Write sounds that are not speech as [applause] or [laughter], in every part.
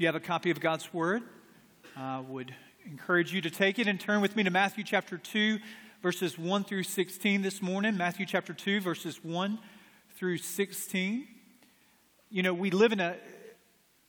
You have a copy of God's Word, I would encourage you to take it and turn with me to Matthew chapter 2, verses 1 through 16 this morning. Matthew chapter 2, verses 1 through 16. You know, we live in a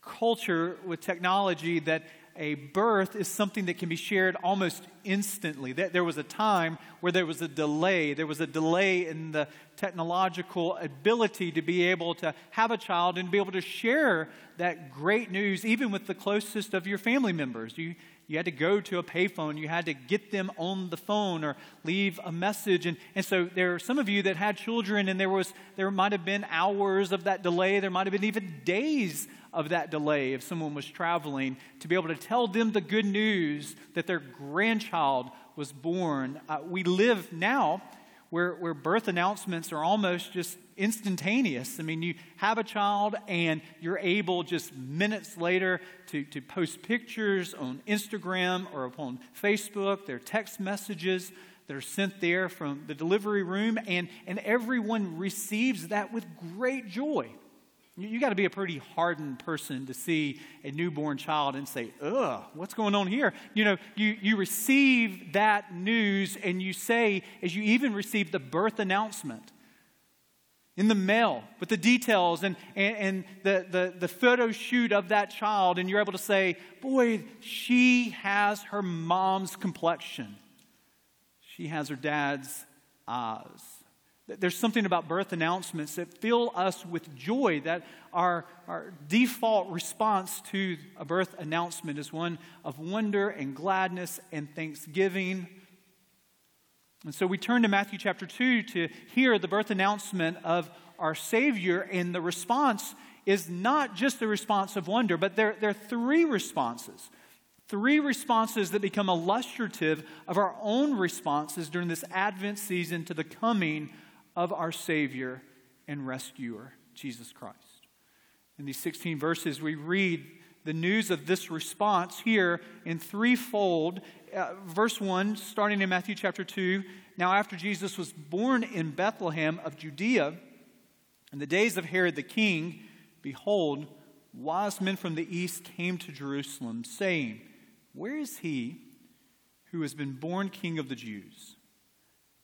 culture with technology that a birth is something that can be shared almost instantly. That There was a time where there was a delay. There was a delay in the technological ability to be able to have a child and be able to share that great news, even with the closest of your family members. You, you had to go to a payphone, you had to get them on the phone or leave a message. And, and so there are some of you that had children, and there, was, there might have been hours of that delay, there might have been even days of that delay if someone was traveling to be able to tell them the good news that their grandchild was born. Uh, we live now where, where birth announcements are almost just instantaneous. I mean, you have a child and you're able just minutes later to, to post pictures on Instagram or upon Facebook. There are text messages that are sent there from the delivery room, and, and everyone receives that with great joy. You got to be a pretty hardened person to see a newborn child and say, ugh, what's going on here? You know, you, you receive that news and you say, as you even receive the birth announcement in the mail with the details and, and, and the, the, the photo shoot of that child, and you're able to say, boy, she has her mom's complexion, she has her dad's eyes. There's something about birth announcements that fill us with joy, that our, our default response to a birth announcement is one of wonder and gladness and thanksgiving. And so we turn to Matthew chapter 2 to hear the birth announcement of our Savior, and the response is not just the response of wonder, but there, there are three responses. Three responses that become illustrative of our own responses during this Advent season to the coming of our Savior and rescuer, Jesus Christ. In these 16 verses, we read the news of this response here in threefold. Uh, verse 1, starting in Matthew chapter 2. Now, after Jesus was born in Bethlehem of Judea, in the days of Herod the king, behold, wise men from the east came to Jerusalem, saying, Where is he who has been born king of the Jews?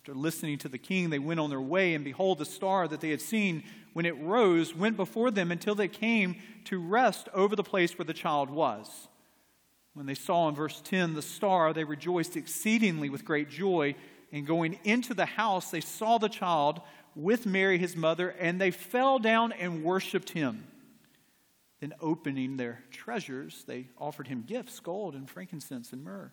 After listening to the king, they went on their way, and behold, the star that they had seen when it rose, went before them until they came to rest over the place where the child was. When they saw in verse 10 the star, they rejoiced exceedingly with great joy. And going into the house, they saw the child with Mary, his mother, and they fell down and worshiped him. Then, opening their treasures, they offered him gifts gold and frankincense and myrrh.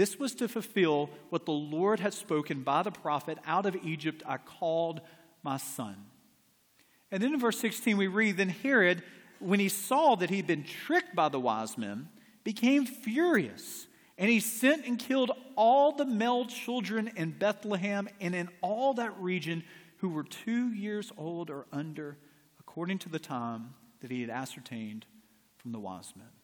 This was to fulfill what the Lord had spoken by the prophet Out of Egypt I called my son. And then in verse 16, we read Then Herod, when he saw that he'd been tricked by the wise men, became furious. And he sent and killed all the male children in Bethlehem and in all that region who were two years old or under, according to the time that he had ascertained from the wise men.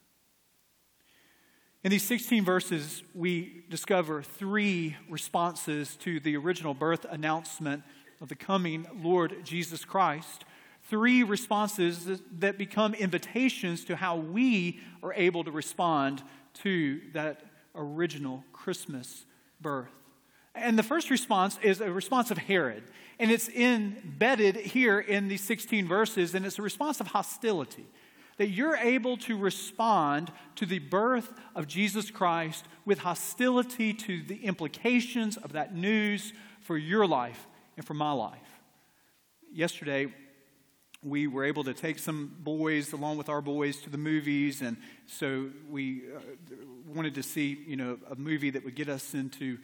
In these 16 verses, we discover three responses to the original birth announcement of the coming Lord Jesus Christ three responses that become invitations to how we are able to respond to that original Christmas birth. And the first response is a response of Herod. And it's embedded here in these 16 verses, and it's a response of hostility. That you're able to respond to the birth of Jesus Christ with hostility to the implications of that news for your life and for my life. Yesterday, we were able to take some boys along with our boys to the movies, and so we uh, wanted to see, you know, a movie that would get us into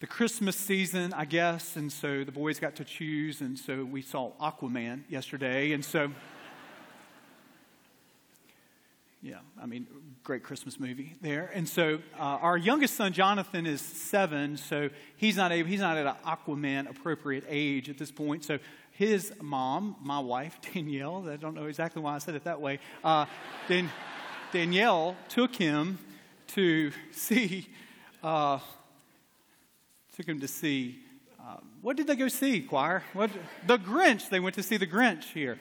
the Christmas season, I guess. And so the boys got to choose, and so we saw Aquaman yesterday, and so. Yeah, I mean, great Christmas movie there. And so uh, our youngest son, Jonathan, is seven, so he's not, able, he's not at an Aquaman appropriate age at this point. So his mom, my wife, [laughs] Danielle, I don't know exactly why I said it that way, uh, Dan- Danielle took him to see, uh, took him to see, uh, what did they go see, choir? What, the Grinch. They went to see the Grinch here.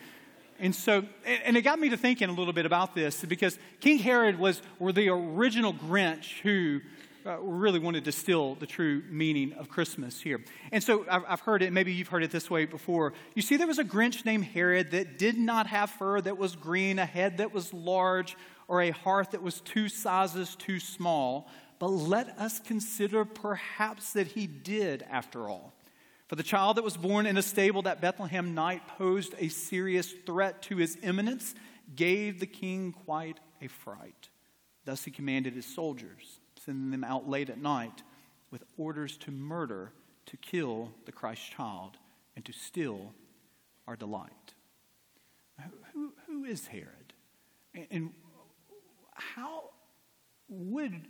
And so, and it got me to thinking a little bit about this because King Herod was, were the original Grinch who uh, really wanted to distill the true meaning of Christmas here. And so I've, I've heard it, maybe you've heard it this way before. You see, there was a Grinch named Herod that did not have fur that was green, a head that was large, or a heart that was two sizes too small. But let us consider perhaps that he did after all. For the child that was born in a stable that Bethlehem night posed a serious threat to his eminence, gave the king quite a fright. Thus he commanded his soldiers sending them out late at night with orders to murder, to kill the Christ child, and to steal our delight. Who, who is Herod? And how would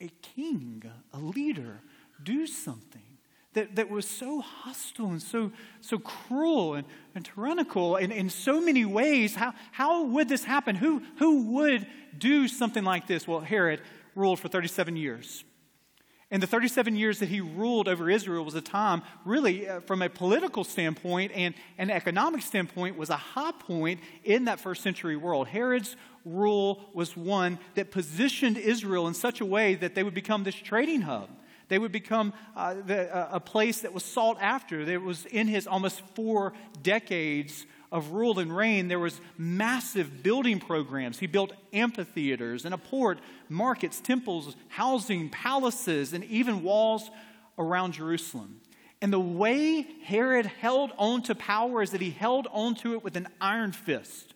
a king, a leader, do something that, that was so hostile and so, so cruel and, and tyrannical in, in so many ways? How, how would this happen? Who, who would do something like this? Well, Herod ruled for 37 years. And the 37 years that he ruled over Israel was a time, really, uh, from a political standpoint and an economic standpoint, was a high point in that first century world. Herod's rule was one that positioned Israel in such a way that they would become this trading hub. They would become uh, the, uh, a place that was sought after. There was in his almost four decades of rule and reign, there was massive building programs. He built amphitheaters and a port, markets, temples, housing, palaces, and even walls around Jerusalem. And the way Herod held on to power is that he held on to it with an iron fist.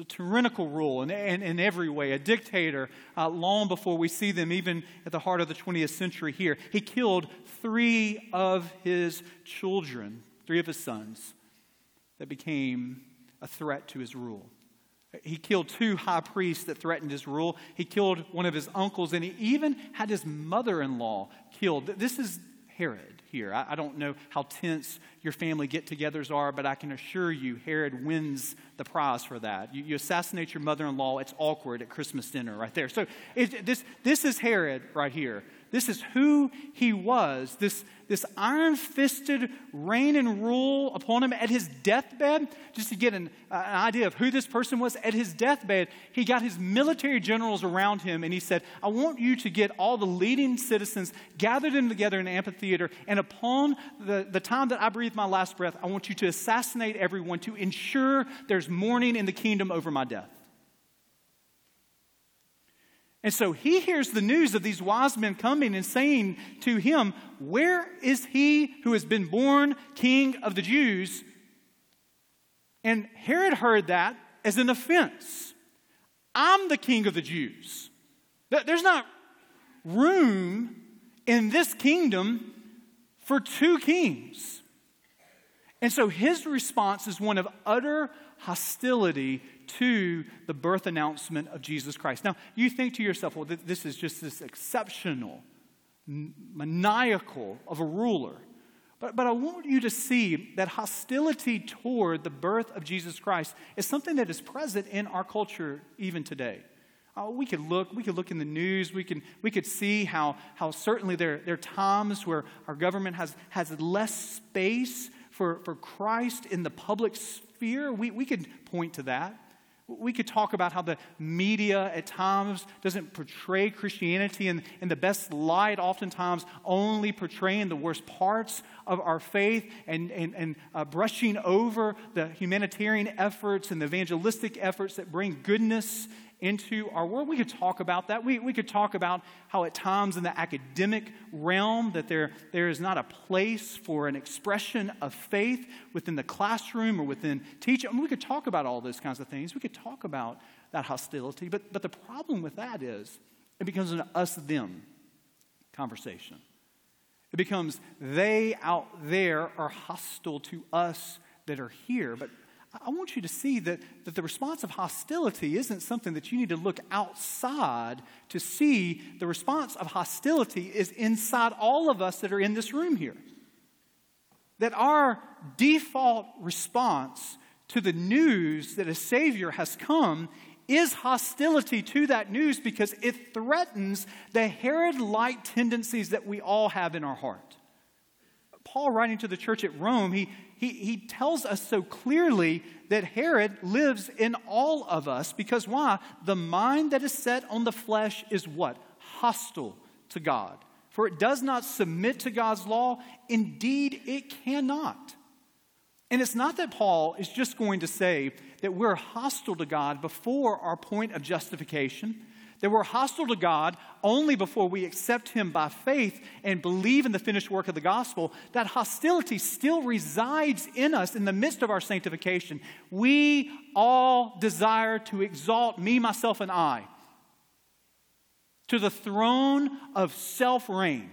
A tyrannical rule in, in, in every way, a dictator uh, long before we see them, even at the heart of the 20th century here. He killed three of his children, three of his sons that became a threat to his rule. He killed two high priests that threatened his rule. He killed one of his uncles, and he even had his mother in law killed. This is Herod here. I, don't know how tense your family get togethers are, but I can assure you, Herod wins the prize for that. You, you assassinate your mother in law, it's awkward at Christmas dinner right there. So it, this, this is Herod right here. This is who he was. This, this iron fisted reign and rule upon him at his deathbed. Just to get an, uh, an idea of who this person was, at his deathbed, he got his military generals around him and he said, I want you to get all the leading citizens, gather them together in an amphitheater, and upon the, the time that I breathe my last breath, I want you to assassinate everyone to ensure there's mourning in the kingdom over my death. And so he hears the news of these wise men coming and saying to him, Where is he who has been born king of the Jews? And Herod heard that as an offense. I'm the king of the Jews. There's not room in this kingdom for two kings. And so his response is one of utter hostility to the birth announcement of Jesus Christ. Now, you think to yourself, well, this is just this exceptional, maniacal of a ruler. But, but I want you to see that hostility toward the birth of Jesus Christ is something that is present in our culture even today. Uh, we could look, we could look in the news, we, can, we could see how, how certainly there, there are times where our government has, has less space for, for Christ in the public sphere, we, we could point to that. We could talk about how the media at times doesn't portray Christianity in, in the best light, oftentimes only portraying the worst parts of our faith and, and, and uh, brushing over the humanitarian efforts and the evangelistic efforts that bring goodness into our world. We could talk about that. We, we could talk about how, at times, in the academic realm, that there, there is not a place for an expression of faith within the classroom or within teaching. I mean, we could talk about all those kinds of things. We could talk about that hostility. But, but the problem with that is it becomes an us them conversation. It becomes they out there are hostile to us that are here. But I want you to see that, that the response of hostility isn't something that you need to look outside to see. The response of hostility is inside all of us that are in this room here. That our default response to the news that a Savior has come is hostility to that news because it threatens the Herod like tendencies that we all have in our heart. Paul, writing to the church at Rome, he, he, he tells us so clearly that Herod lives in all of us because why? The mind that is set on the flesh is what? Hostile to God. For it does not submit to God's law. Indeed, it cannot. And it's not that Paul is just going to say that we're hostile to God before our point of justification that we're hostile to God only before we accept Him by faith and believe in the finished work of the gospel, that hostility still resides in us in the midst of our sanctification. We all desire to exalt me, myself, and I to the throne of self reign.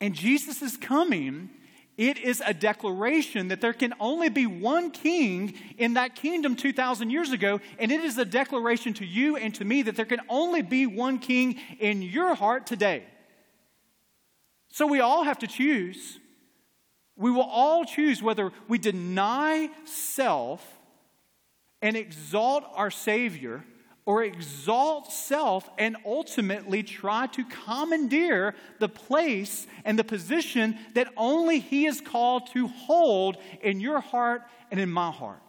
And Jesus is coming it is a declaration that there can only be one king in that kingdom 2,000 years ago. And it is a declaration to you and to me that there can only be one king in your heart today. So we all have to choose. We will all choose whether we deny self and exalt our Savior or exalt self and ultimately try to commandeer the place and the position that only He is called to hold in your heart and in my heart.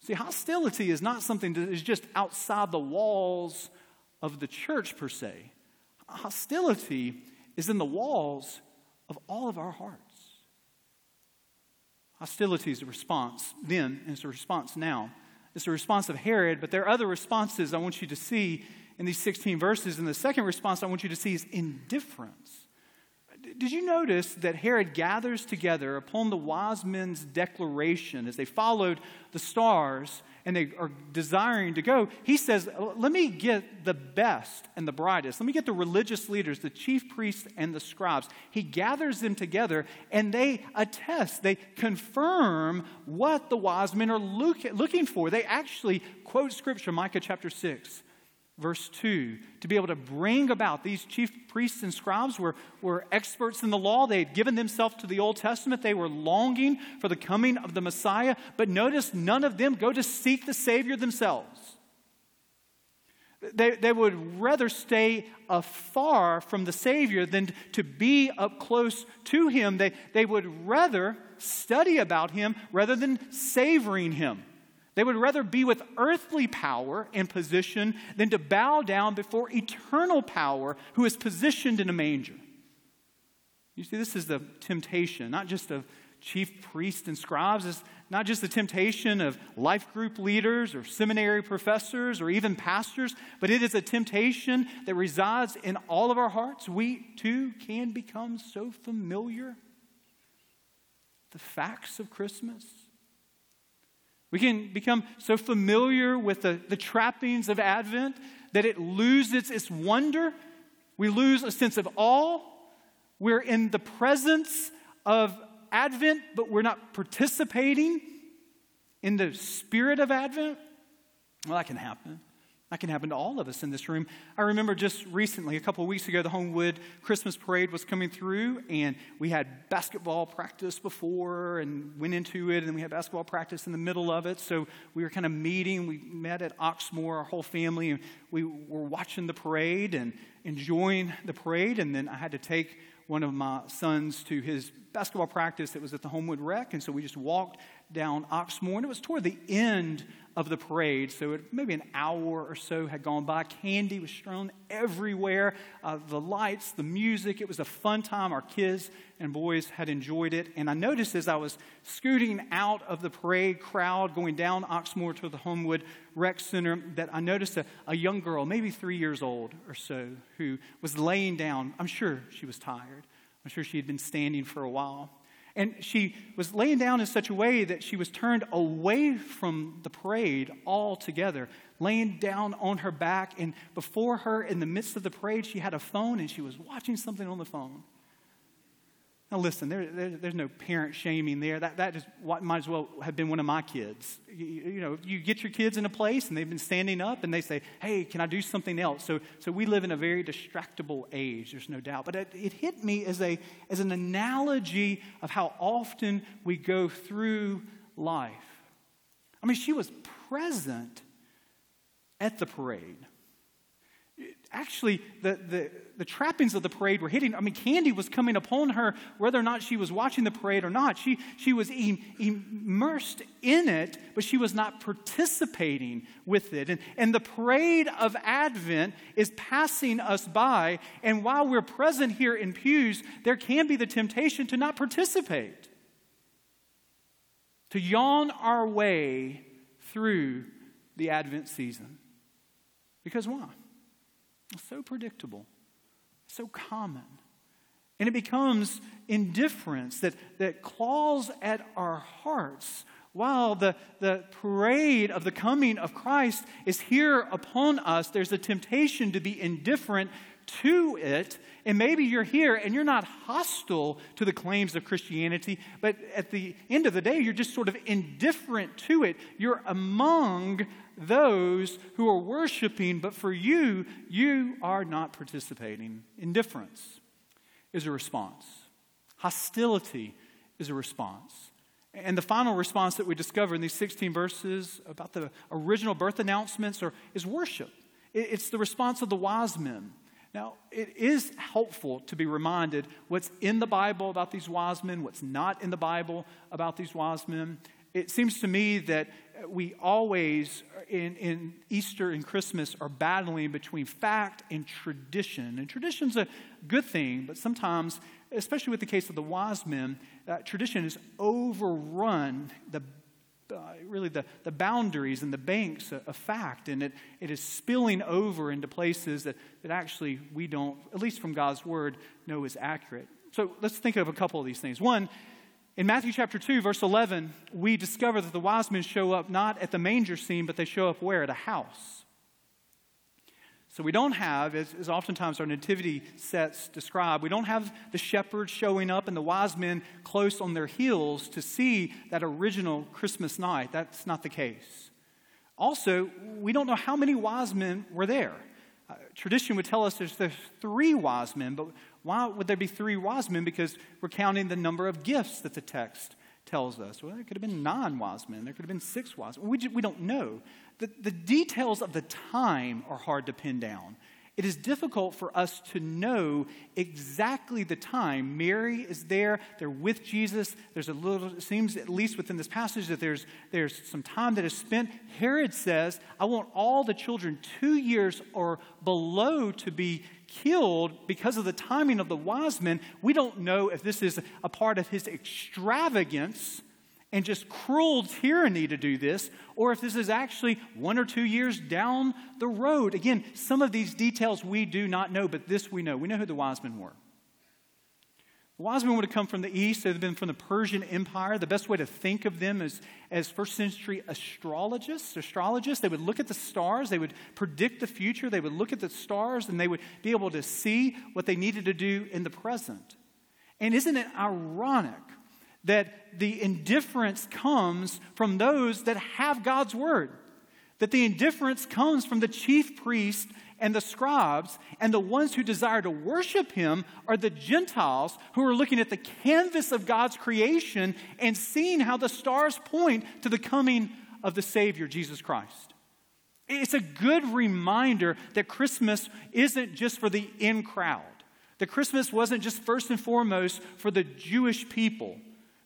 See, hostility is not something that is just outside the walls of the church per se. Hostility is in the walls of all of our hearts. Hostility is a response then, and it's a response now it's the response of Herod, but there are other responses I want you to see in these 16 verses. And the second response I want you to see is indifference. Did you notice that Herod gathers together upon the wise men's declaration as they followed the stars and they are desiring to go? He says, Let me get the best and the brightest. Let me get the religious leaders, the chief priests and the scribes. He gathers them together and they attest, they confirm what the wise men are look, looking for. They actually quote scripture, Micah chapter 6 verse 2, to be able to bring about these chief priests and scribes were, were experts in the law. They had given themselves to the Old Testament. They were longing for the coming of the Messiah. But notice none of them go to seek the Savior themselves. They, they would rather stay afar from the Savior than to be up close to Him. They, they would rather study about Him rather than savoring Him. They would rather be with earthly power and position than to bow down before eternal power who is positioned in a manger. You see, this is the temptation, not just of chief priests and scribes, it's not just the temptation of life group leaders or seminary professors or even pastors, but it is a temptation that resides in all of our hearts. We too can become so familiar. The facts of Christmas, we can become so familiar with the, the trappings of Advent that it loses its wonder. We lose a sense of awe. We're in the presence of Advent, but we're not participating in the spirit of Advent. Well, that can happen. That can happen to all of us in this room. I remember just recently, a couple of weeks ago, the Homewood Christmas parade was coming through, and we had basketball practice before and went into it, and we had basketball practice in the middle of it. So we were kind of meeting. We met at Oxmoor, our whole family, and we were watching the parade and enjoying the parade. And then I had to take one of my sons to his basketball practice that was at the Homewood Rec. And so we just walked down Oxmoor. And it was toward the end of the parade. So it, maybe an hour or so had gone by. Candy was strewn everywhere. Uh, the lights, the music. It was a fun time. Our kids and boys had enjoyed it. And I noticed as I was scooting out of the parade crowd, going down Oxmoor to the Homewood Rec Center, that I noticed a, a young girl, maybe three years old or so, who was laying down. I'm sure she was tired. I'm sure she had been standing for a while. And she was laying down in such a way that she was turned away from the parade altogether, laying down on her back. And before her, in the midst of the parade, she had a phone and she was watching something on the phone. Now, listen, there, there, there's no parent shaming there. That, that just might as well have been one of my kids. You, you, know, you get your kids in a place and they've been standing up and they say, hey, can I do something else? So, so we live in a very distractible age, there's no doubt. But it, it hit me as, a, as an analogy of how often we go through life. I mean, she was present at the parade actually the, the, the, trappings of the parade were hitting. I mean, candy was coming upon her whether or not she was watching the parade or not. She, she was immersed in it, but she was not participating with it. And, and the parade of Advent is passing us by. And while we're present here in pews, there can be the temptation to not participate, to yawn our way through the Advent season. Because why? It's so predictable, so common. And it becomes indifference that, that claws at our hearts while the, the parade of the coming of Christ is here upon us. There's a temptation to be indifferent to it. And maybe you're here and you're not hostile to the claims of Christianity, but at the end of the day, you're just sort of indifferent to it. You're among those who are worshiping, but for you, you are not participating. Indifference is a response, hostility is a response. And the final response that we discover in these 16 verses about the original birth announcements are, is worship. It's the response of the wise men. Now, it is helpful to be reminded what's in the Bible about these wise men, what's not in the Bible about these wise men. It seems to me that we always, in, in Easter and Christmas, are battling between fact and tradition. And tradition's a good thing, but sometimes, especially with the case of the wise men, uh, tradition has overrun the really the, the boundaries and the banks of, fact, and it, it is spilling over into places that, that actually we don't, at least from God's word, know is accurate. So let's think of a couple of these things. One, in Matthew chapter 2, verse 11, we discover that the wise men show up not at the manger scene, but they show up where? At a house. So we don't have, as, as, oftentimes our nativity sets describe, we don't have the shepherds showing up and the wise men close on their heels to see that original Christmas night. That's not the case. Also, we don't know how many wise men were there. Uh, tradition would tell us there's, there's three wise men, but why would there be three wise men? Because we're counting the number of gifts that the text tells us. Well, there could have been nine wise men, there could have been six wise men. We, just, we don't know. The, the details of the time are hard to pin down. It is difficult for us to know exactly the time. Mary is there, they're with Jesus. There's a little, it seems, at least within this passage, that there's, there's some time that is spent. Herod says, I want all the children two years or below to be killed because of the timing of the wise men. We don't know if this is a part of his extravagance and just cruel tyranny to do this, or if this is actually one or two years down the road. Again, some of these details we do not know, but this we know. We know who the wise men were. The wise men would have come from the east, they'd have been from the Persian Empire. The best way to think of them is as first century astrologists. Astrologists, they would look at the stars, they would predict the future, they would look at the stars, and they would be able to see what they needed to do in the present. And isn't it ironic that the indifference comes from those that have God's word? That the indifference comes from the chief priest and the scribes, and the ones who desire to worship him are the Gentiles who are looking at the canvas of God's creation and seeing how the stars point to the coming of the Savior, Jesus Christ. It's a good reminder that Christmas isn't just for the in crowd. That Christmas wasn't just first and foremost for the Jewish people.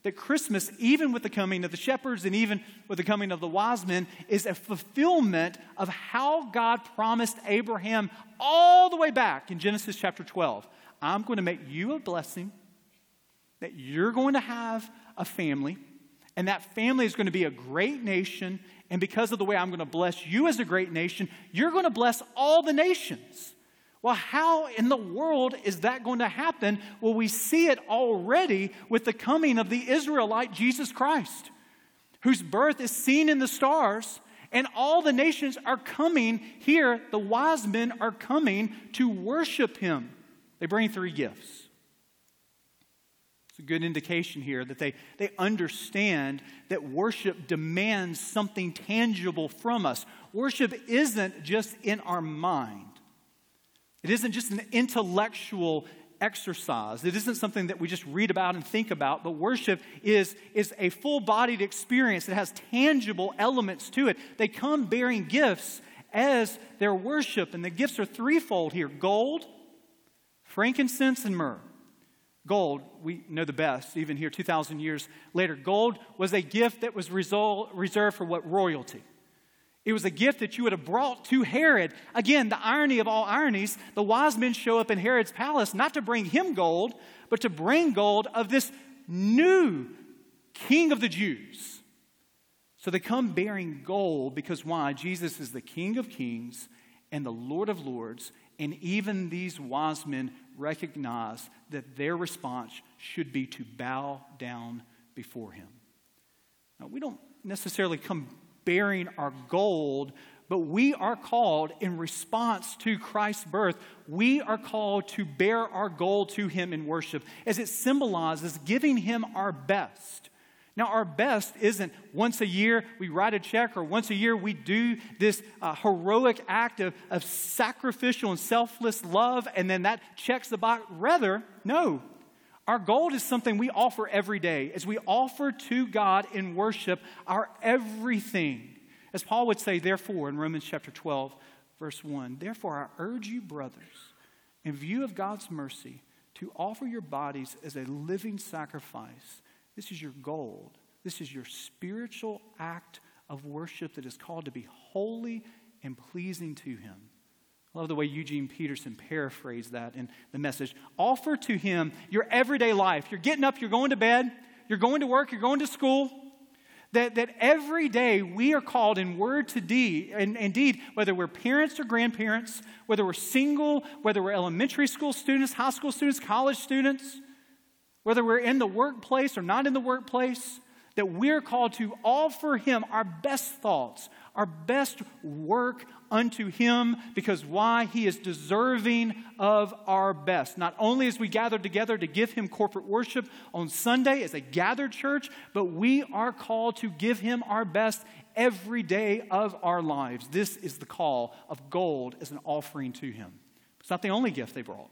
That Christmas, even with the coming of the shepherds and even with the coming of the wise men, is a fulfillment of how God promised Abraham all the way back in Genesis chapter 12. I'm going to make you a blessing, that you're going to have a family, and that family is going to be a great nation. And because of the way I'm going to bless you as a great nation, you're going to bless all the nations. Well, how in the world is that going to happen? Well, we see it already with the coming of the Israelite Jesus Christ, whose birth is seen in the stars, and all the nations are coming here. The wise men are coming to worship him. They bring three gifts. It's a good indication here that they, they understand that worship demands something tangible from us. Worship isn't just in our mind. It isn't just an intellectual exercise. It isn't something that we just read about and think about, but worship is, is a full bodied experience that has tangible elements to it. They come bearing gifts as their worship, and the gifts are threefold here gold, frankincense, and myrrh. Gold, we know the best, even here 2,000 years later. Gold was a gift that was reserved for what? Royalty. It was a gift that you would have brought to Herod. Again, the irony of all ironies the wise men show up in Herod's palace not to bring him gold, but to bring gold of this new king of the Jews. So they come bearing gold because why? Jesus is the King of kings and the Lord of lords. And even these wise men recognize that their response should be to bow down before him. Now, we don't necessarily come bearing our gold, but we are called in response to Christ's birth, we are called to bear our gold to Him in worship, as it symbolizes giving Him our best. Now, our best isn't once a year we write a check or once a year we do this uh, heroic act of, of sacrificial and selfless love and then that checks the box. Rather, no, our gold is something we offer every day as we offer to God in worship our everything. As Paul would say, therefore, in Romans chapter 12, verse 1, therefore I urge you, brothers, in view of God's mercy, to offer your bodies as a living sacrifice. This is your gold. This is your spiritual act of worship that is called to be holy and pleasing to Him. I love the way Eugene Peterson paraphrased that in the message. Offer to him your everyday life. You're getting up, you're going to bed, you're going to work, you're going to school. That, that every day we are called in word to deed, and indeed, whether we're parents or grandparents, whether we're single, whether we're elementary school students, high school students, college students, whether we're in the workplace or not in the workplace, that we're called to offer Him our best thoughts, our best work unto Him, because why? He is deserving of our best. Not only as we gather together to give Him corporate worship on Sunday as a gathered church, but we are called to give Him our best every day of our lives. This is the call of gold as an offering to Him. It's not the only gift they brought.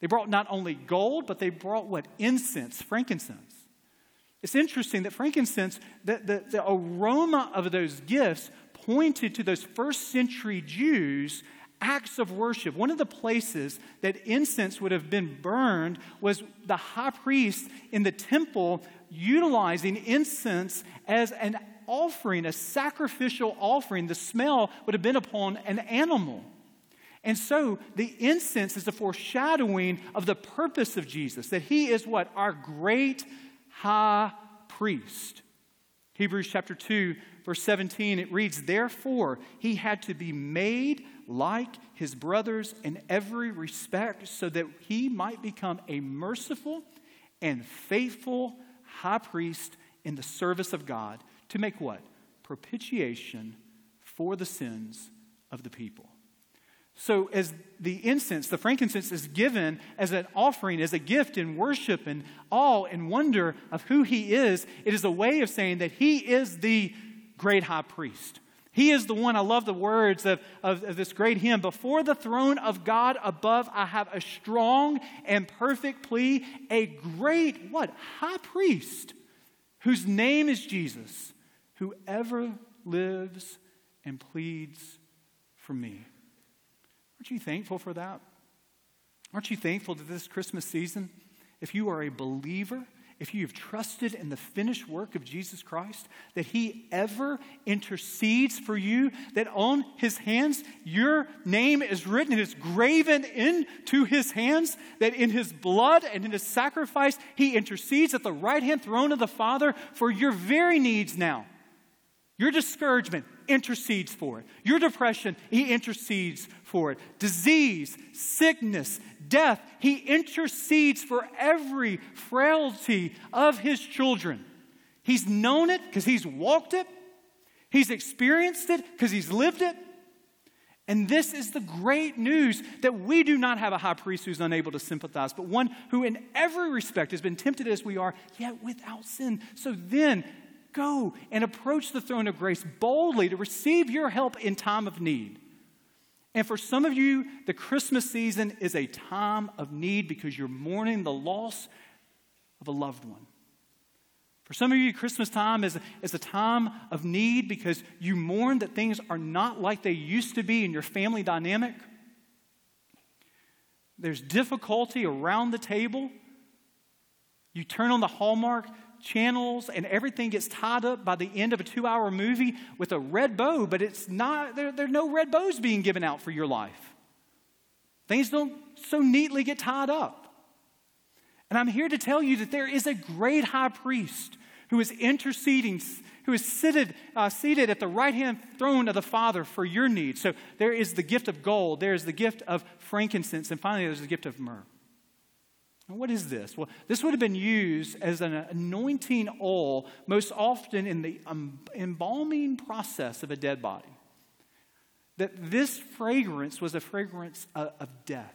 They brought not only gold, but they brought what? Incense, frankincense. It's interesting that frankincense, the, the, the aroma of those gifts pointed to those first century Jews acts of worship. One of the places that incense would have been burned was the high priest in the temple utilizing incense as an offering, a sacrificial offering. The smell would have been upon an animal. And so the incense is a foreshadowing of the purpose of Jesus, that he is what? Our great high priest. Hebrews chapter 2, verse 17, it reads, Therefore, he had to be made like his brothers in every respect, so that he might become a merciful and faithful high priest in the service of God to make what? Propitiation for the sins of the people. So, as the incense, the frankincense is given as an offering, as a gift in worship and awe and wonder of who he is, it is a way of saying that he is the great high priest. He is the one, I love the words of, of, of, this great hymn. Before the throne of God above, I have a strong and perfect plea, a great, what? High priest, whose name is Jesus, who ever lives and pleads for me. Aren't you thankful for that? Aren't you thankful that this Christmas season, if you are a believer, if you have trusted in the finished work of Jesus Christ, that He ever intercedes for you, that on His hands your name is written, it is graven into His hands, that in His blood and in His sacrifice He intercedes at the right hand throne of the Father for your very needs now. Your discouragement intercedes for it. Your depression, He intercedes for it. Disease, sickness, death, He intercedes for every frailty of His children. He's known it because He's walked it, He's experienced it because He's lived it. And this is the great news that we do not have a high priest who's unable to sympathize, but one who, in every respect, has been tempted as we are, yet without sin. So then, go and approach the throne of grace boldly to receive your help in time of need. And for some of you, the Christmas season is a time of need because you're mourning the loss of a loved one. For some of you, Christmas time is, is a time of need because you mourn that things are not like they used to be in your family dynamic. There's difficulty around the table. You turn on the Hallmark channels and everything gets tied up by the end of a two hour movie with a red bow, but it's not, there, there are no red bows being given out for your life. Things don't so neatly get tied up. And I'm here to tell you that there is a great high priest who is interceding, who is seated, uh, seated at the right hand throne of the Father for your needs. So there is the gift of gold, there is the gift of frankincense, and finally there's the gift of myrrh. What is this? Well, this would have been used as an anointing oil most often in the um, embalming process of a dead body. That this fragrance was a fragrance of, of death.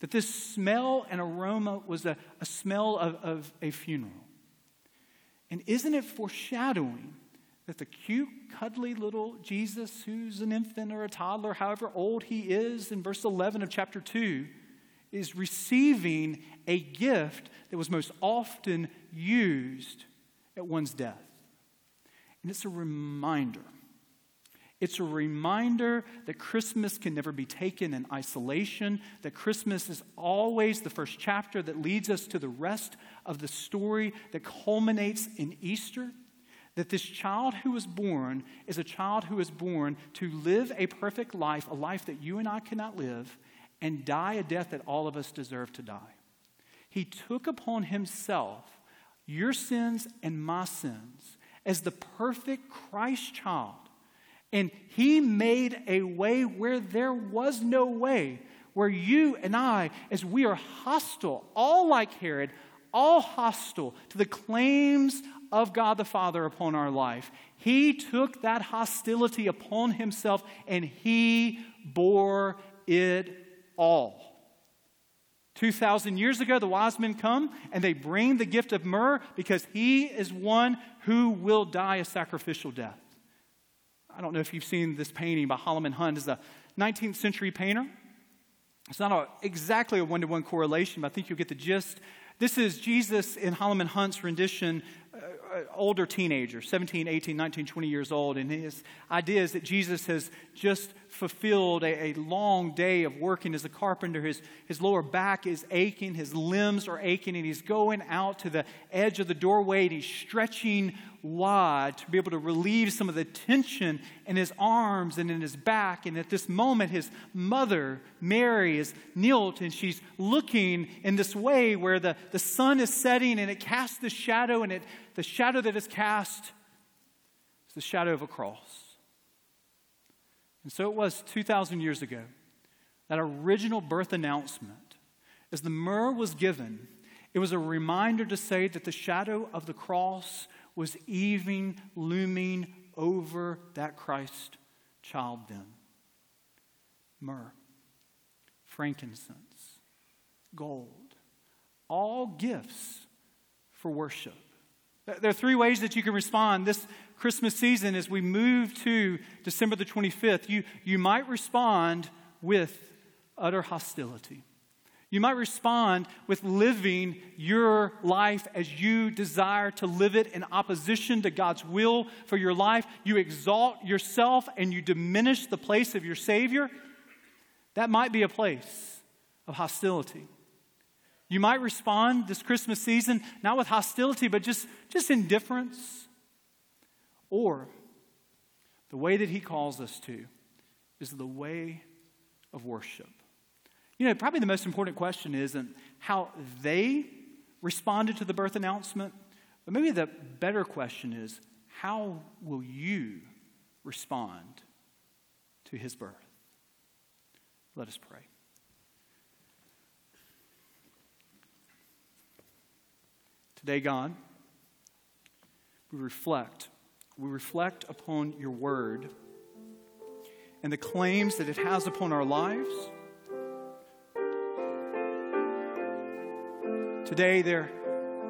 That this smell and aroma was a, a smell of, of a funeral. And isn't it foreshadowing that the cute, cuddly little Jesus, who's an infant or a toddler, however old he is, in verse 11 of chapter 2, is receiving a gift that was most often used at one's death. And it's a reminder. It's a reminder that Christmas can never be taken in isolation, that Christmas is always the first chapter that leads us to the rest of the story that culminates in Easter. That this child who was born is a child who is born to live a perfect life, a life that you and I cannot live, and die a death that all of us deserve to die. He took upon himself your sins and my sins as the perfect Christ child. And he made a way where there was no way, where you and I, as we are hostile, all like Herod, all hostile to the claims of God the Father upon our life, he took that hostility upon himself and he bore it all. 2,000 years ago, the wise men come and they bring the gift of myrrh because he is one who will die a sacrificial death. I don't know if you've seen this painting by Holman Hunt. It's a 19th century painter. It's not a, exactly a one to one correlation, but I think you'll get the gist. This is Jesus in Holman Hunt's rendition uh, older teenager, 17, 18, 19, 20 years old. And his idea is that Jesus has just fulfilled a, a, long day of working as a carpenter. His, his lower back is aching, his limbs are aching, and he's going out to the edge of the doorway and he's stretching wide to be able to relieve some of the tension in his arms and in his back. And at this moment, his mother, Mary, is knelt and she's looking in this way where the, the sun is setting and it casts the shadow, and it, the shadow that is cast is the shadow of a cross. And so it was 2,000 years ago, that original birth announcement, as the myrrh was given, it was a reminder to say that the shadow of the cross was even looming over that Christ child then. Myrrh, frankincense, gold, all gifts for worship. There are three ways that you can respond this Christmas season as we move to December the 25th. You, you might respond with utter hostility. You might respond with living your life as you desire to live it in opposition to God's will for your life. You exalt yourself and you diminish the place of your Savior. That might be a place of hostility. You might respond this Christmas season not with hostility, but just, just indifference. Or the way that he calls us to is the way of worship. You know, probably the most important question isn't how they responded to the birth announcement, but maybe the better question is how will you respond to his birth? Let us pray. Today, God, we reflect. We reflect upon your word and the claims that it has upon our lives. Today, there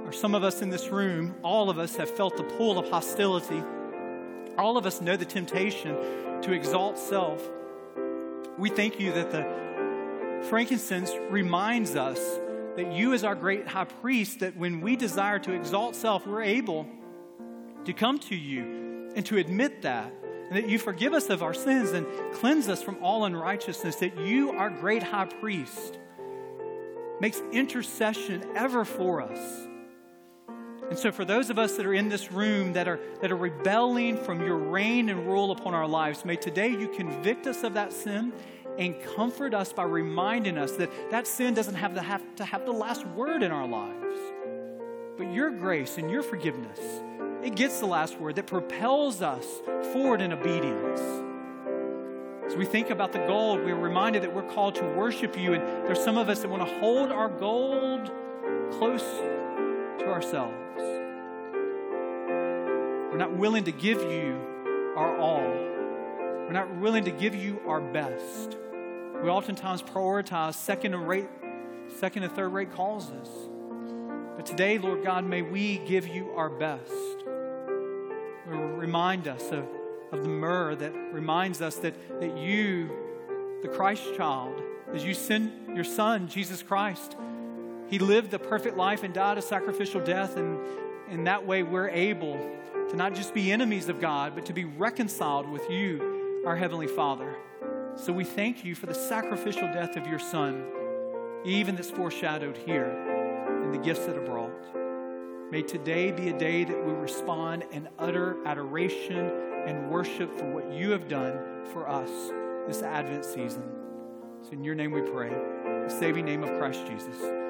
are some of us in this room, all of us have felt the pull of hostility. All of us know the temptation to exalt self. We thank you that the frankincense reminds us that you, as our great high priest, that when we desire to exalt self, we're able to come to you and to admit that, and that you forgive us of our sins and cleanse us from all unrighteousness, that you, our great high priest, makes intercession ever for us. And so, for those of us that are in this room that are, that are rebelling from your reign and rule upon our lives, may today you convict us of that sin and comfort us by reminding us that that sin doesn't have have, to have the last word in our lives. But your grace and your forgiveness, it gets the last word that propels us forward in obedience. As we think about the gold, we're reminded that we're called to worship you, and there's some of us that want to hold our gold close to ourselves. We're not willing to give you our all. We're not willing to give you our best. We oftentimes prioritize second and rate, second and third rate causes. But today, Lord God, may we give you our best. Remind us of, of the myrrh that reminds us that, that you, the Christ child, as you send your Son, Jesus Christ, He lived the perfect life and died a sacrificial death. And in that way, we're able to not just be enemies of God, but to be reconciled with you, our Heavenly Father. So we thank you for the sacrificial death of your Son, even that's foreshadowed here in the gifts that are brought. May today be a day that we respond in utter adoration and worship for what you have done for us this Advent season. It's in your name we pray. The saving name of Christ Jesus.